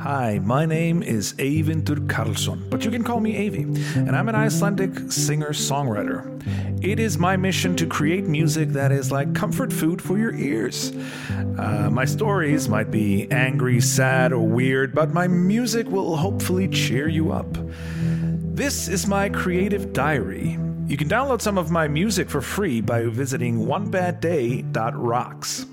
Hi, my name is Eyvindur Karlsson, but you can call me Avi, and I'm an Icelandic singer songwriter. It is my mission to create music that is like comfort food for your ears. Uh, my stories might be angry, sad, or weird, but my music will hopefully cheer you up. This is my creative diary. You can download some of my music for free by visiting onebadday.rocks.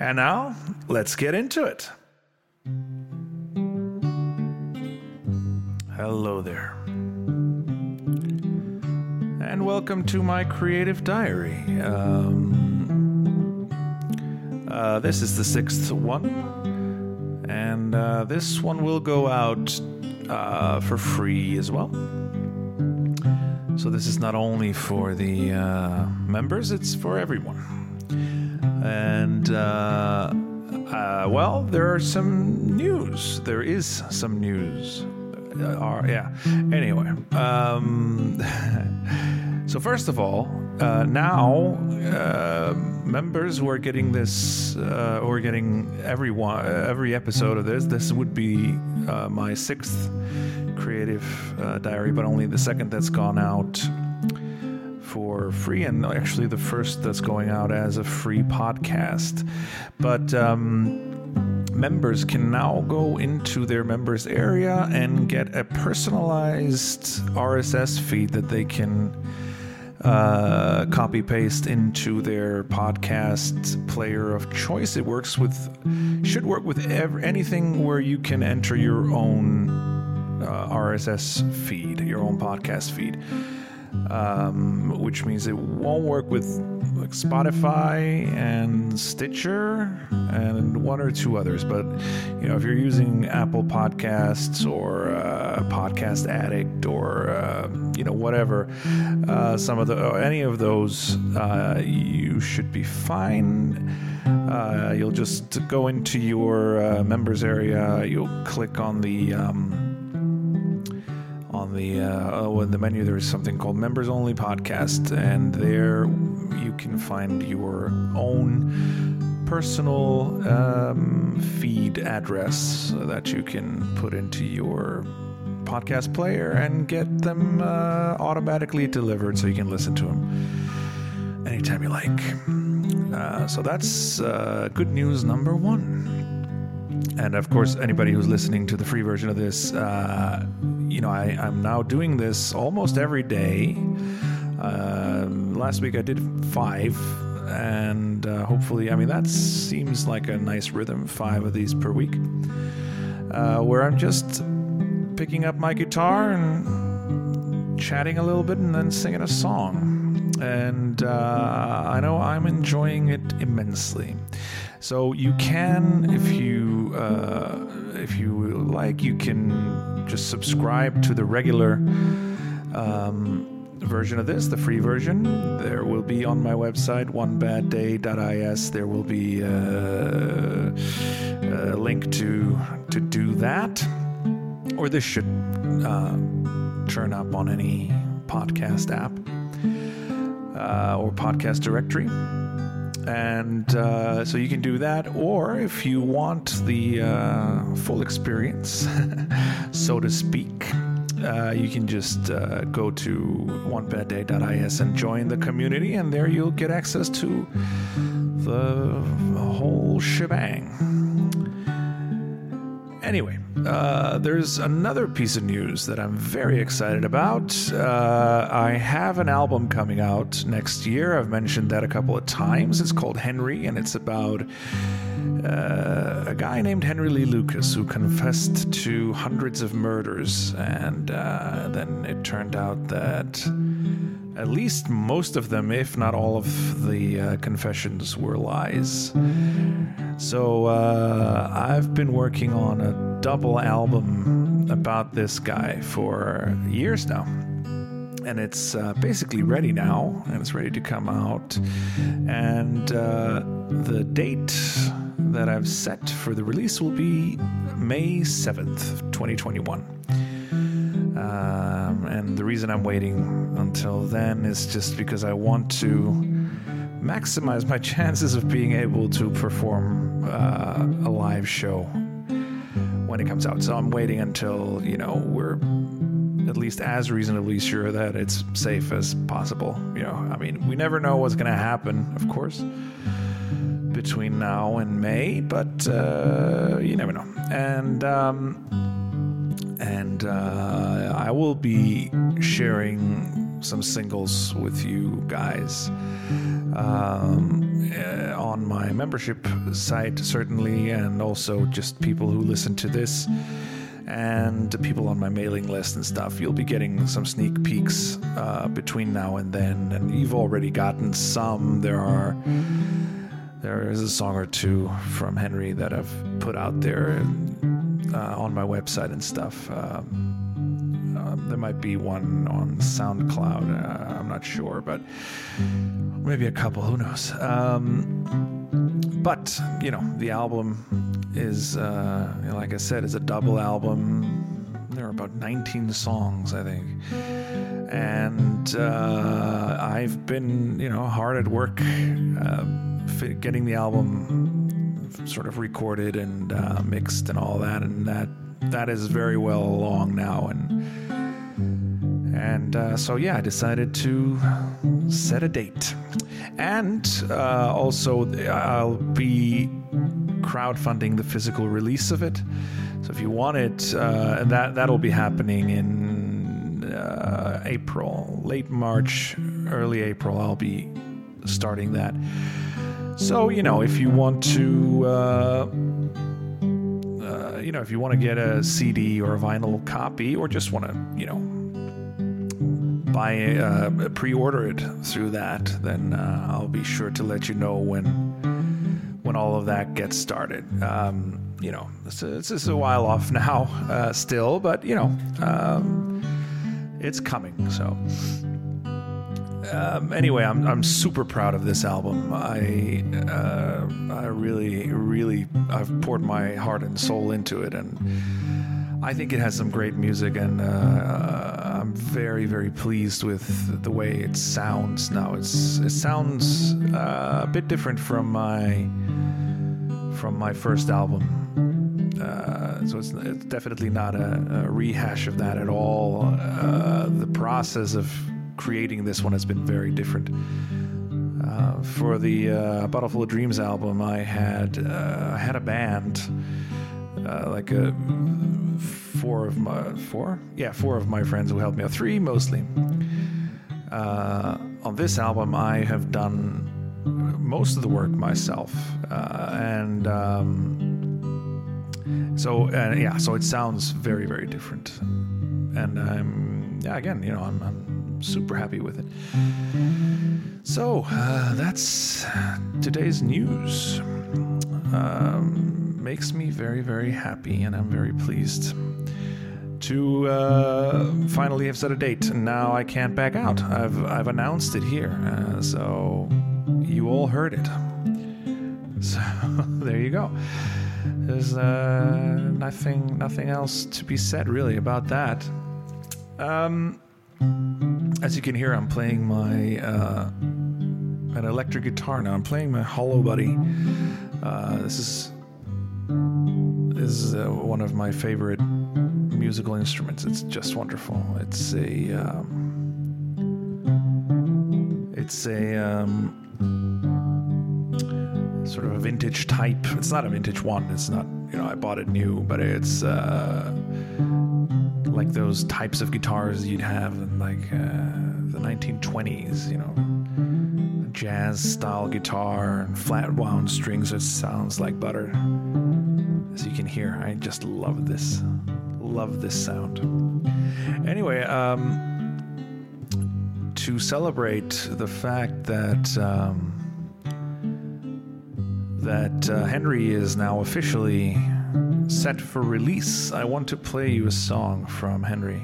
And now, let's get into it. Hello there. And welcome to my creative diary. Um, uh, this is the sixth one. And uh, this one will go out uh, for free as well. So this is not only for the uh, members, it's for everyone. And, uh, uh, well, there are some news. There is some news. Are yeah. Anyway, um, so first of all, uh, now uh, members who are getting this, uh, are getting every one, every episode of this, this would be uh, my sixth creative uh, diary, but only the second that's gone out for free, and actually the first that's going out as a free podcast. But um, members can now go into their members area and get a personalized RSS feed that they can uh, copy paste into their podcast player of choice. It works with, should work with ev- anything where you can enter your own uh, RSS feed, your own podcast feed um, which means it won't work with like Spotify and Stitcher and one or two others. But you know, if you're using Apple Podcasts or uh, Podcast Addict or uh, you know whatever, uh, some of the any of those, uh, you should be fine. Uh, you'll just go into your uh, members area. You'll click on the um, on the uh, oh, in the menu there is something called members only podcast and there you can find your own personal um, feed address that you can put into your podcast player and get them uh, automatically delivered so you can listen to them anytime you like uh, so that's uh, good news number one and of course, anybody who's listening to the free version of this, uh, you know, I, am now doing this almost every day. Uh, last week I did five, and uh, hopefully, I mean, that seems like a nice rhythm, five of these per week, uh, where I'm just picking up my guitar and chatting a little bit and then singing a song. And uh, I know I'm enjoying it immensely. So you can, if you uh, if you like, you can just subscribe to the regular um, version of this, the free version. There will be on my website, onebadday.is. There will be uh, a link to to do that, or this should uh, turn up on any podcast app uh, or podcast directory and uh, so you can do that or if you want the uh, full experience so to speak uh, you can just uh, go to onebadday.is and join the community and there you'll get access to the whole shebang Anyway, uh, there's another piece of news that I'm very excited about. Uh, I have an album coming out next year. I've mentioned that a couple of times. It's called Henry, and it's about uh, a guy named Henry Lee Lucas who confessed to hundreds of murders, and uh, then it turned out that at least most of them, if not all of the uh, confessions, were lies. So uh, I've been working on a double album about this guy for years now. And it's uh, basically ready now, and it's ready to come out. And uh, the date that I've set for the release will be May 7th, 2021. Um, and the reason I'm waiting until then is just because I want to maximize my chances of being able to perform uh, a live show when it comes out. So I'm waiting until you know we're at least as reasonably sure that it's safe as possible. You know, I mean, we never know what's going to happen, of course, between now and May, but uh, you never know. And um, and uh, I will be sharing some singles with you guys um, uh, on my membership site, certainly, and also just people who listen to this and the people on my mailing list and stuff. You'll be getting some sneak peeks uh, between now and then, and you've already gotten some. There are there is a song or two from Henry that I've put out there uh, on my website and stuff. Um, uh, there might be one on SoundCloud. Uh, I'm not sure, but maybe a couple. Who knows? Um, but you know, the album is, uh, like I said, is a double album. There are about 19 songs, I think, and uh, I've been, you know, hard at work uh, getting the album sort of recorded and uh, mixed and all that, and that that is very well along now, and and uh, so yeah, I decided to set a date, and uh, also I'll be crowdfunding the physical release of it. So if you want it, uh, that that'll be happening in uh, April, late March, early April. I'll be starting that. So you know, if you want to, uh, uh you know, if you want to get a CD or a vinyl copy, or just want to, you know, buy, uh, pre-order it through that, then uh, I'll be sure to let you know when when all of that gets started. Um, you know, this is, this is a while off now, uh, still, but you know, um, it's coming. So. Um, anyway, I'm I'm super proud of this album. I uh, I really really I've poured my heart and soul into it, and I think it has some great music, and uh, I'm very very pleased with the way it sounds now. It's it sounds uh, a bit different from my from my first album. Uh, so it's, it's, definitely not a, a, rehash of that at all. Uh, the process of creating this one has been very different. Uh, for the uh, Bottle Full of Dreams album, I had uh, I had a band, uh, like a four of my four, yeah, four of my friends who helped me out, three mostly. on this album, I have done most of the work myself, uh, and um, so uh, yeah, so it sounds very very different, and I'm yeah again you know I'm, I'm super happy with it. So uh, that's today's news. Um, makes me very very happy, and I'm very pleased to uh, finally have set a date. And now I can't back out. I've I've announced it here, uh, so you all heard it. So there you go. There's uh, nothing, nothing else to be said really about that. Um, as you can hear, I'm playing my uh, an electric guitar now. I'm playing my Hollow Body. Uh, this is this is uh, one of my favorite musical instruments. It's just wonderful. It's a um, it's a um, sort of a vintage type. It's not a vintage one. It's not, you know, I bought it new, but it's uh, like those types of guitars you'd have in like uh, the 1920s, you know, jazz style guitar and flat wound strings that sounds like butter. As you can hear, I just love this. Love this sound. Anyway, um, to celebrate the fact that. Um, that uh, Henry is now officially set for release, I want to play you a song from Henry.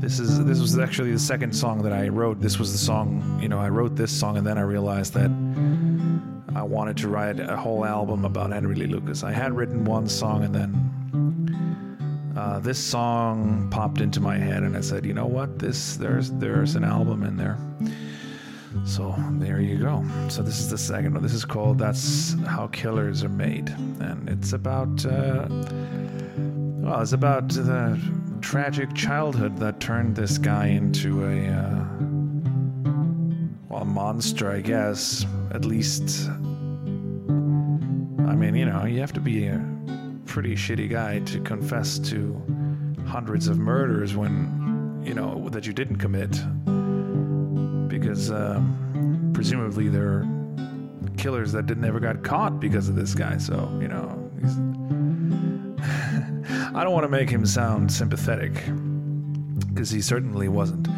This is this was actually the second song that I wrote. This was the song, you know, I wrote this song and then I realized that I wanted to write a whole album about Henry Lee Lucas. I had written one song and then uh, this song popped into my head and I said, you know what, this there's there's an album in there. So there you go. So this is the second one. This is called "That's How Killers Are Made," and it's about uh, Well, it's about the tragic childhood that turned this guy into a, uh, well, a monster, I guess. At least, I mean, you know, you have to be a pretty shitty guy to confess to hundreds of murders when, you know, that you didn't commit. Because um, presumably there are killers that didn't ever got caught because of this guy. So, you know. I don't want to make him sound sympathetic because he certainly wasn't.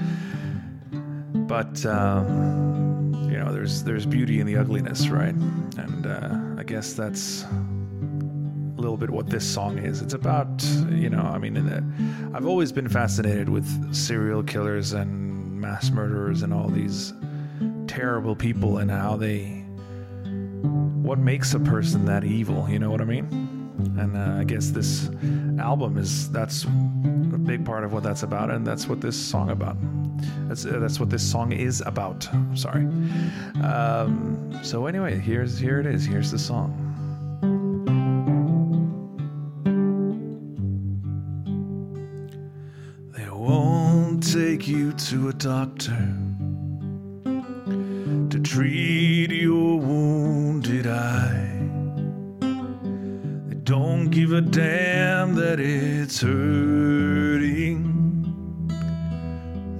But um, you know, there's there's beauty in the ugliness, right? And uh, I guess that's a little bit what this song is. It's about you know, I mean, I've always been fascinated with serial killers and mass murderers and all these terrible people and how they what makes a person that evil you know what i mean? And uh, i guess this album is that's a big part of what that's about and that's what this song about. That's uh, that's what this song is about. Sorry. Um, so anyway here's here it is. Here's the song take you to a doctor to treat your wounded eye. They don't give a damn that it's hurting.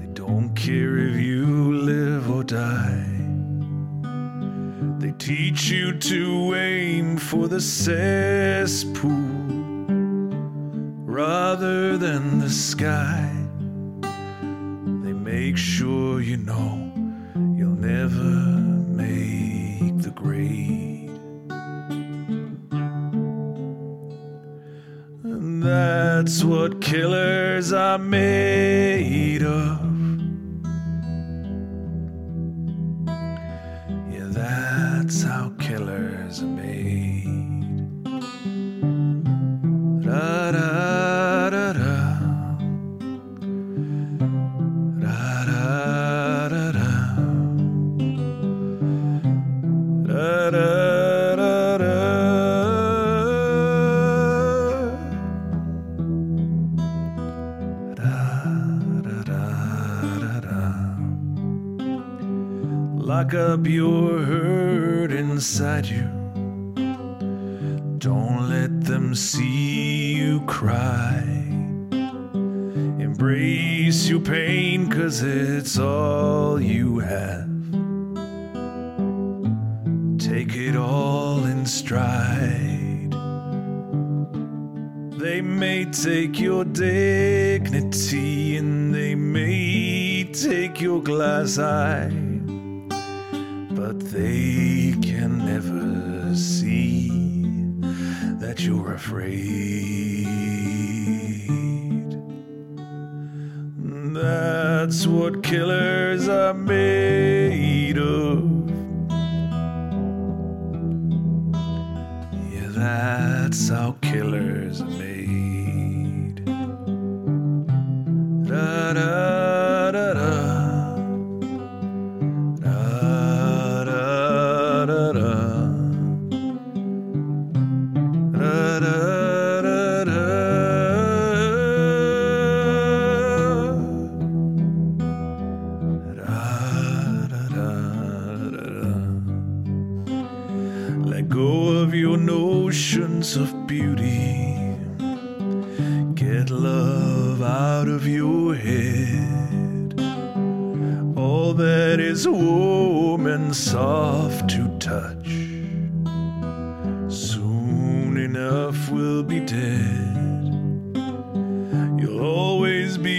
They don't care if you live or die. They teach you to aim for the cesspool rather than the sky. Make sure you know you'll never make the grade. And that's what killers are made of. Yeah, that's how killers are made. Da cry. Embrace your pain, cause it's all you have. Take it all in stride. They may take your dignity and they may take your glass eye, but they can never see that you're afraid. What killers are made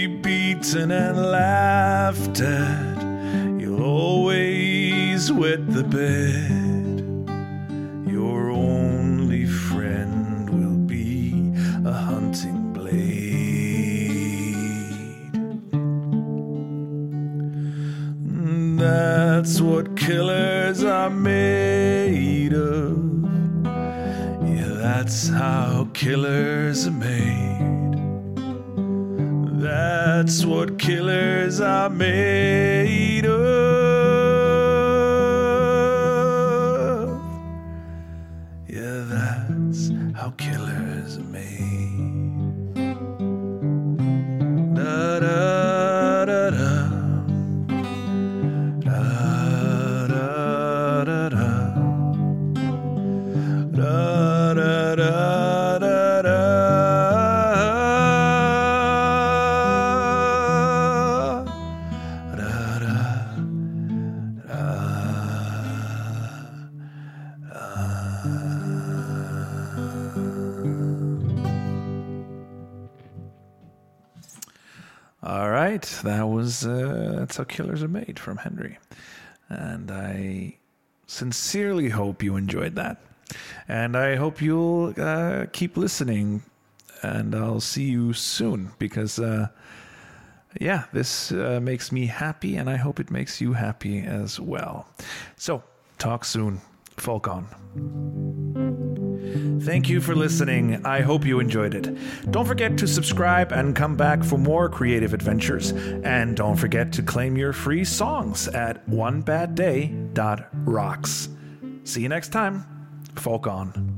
be beaten and laughed at. You'll always wet the bed. Your only friend will be a hunting blade. That's what killers are made of. Yeah, that's how killers are made. That's what killers are made of. Right, that was uh, that's how killers are made from Henry, and I sincerely hope you enjoyed that, and I hope you'll uh, keep listening, and I'll see you soon because. Uh, yeah, this uh, makes me happy, and I hope it makes you happy as well. So, talk soon. Folk on. Thank you for listening. I hope you enjoyed it. Don't forget to subscribe and come back for more creative adventures. And don't forget to claim your free songs at onebadday.rocks. See you next time. Folk on.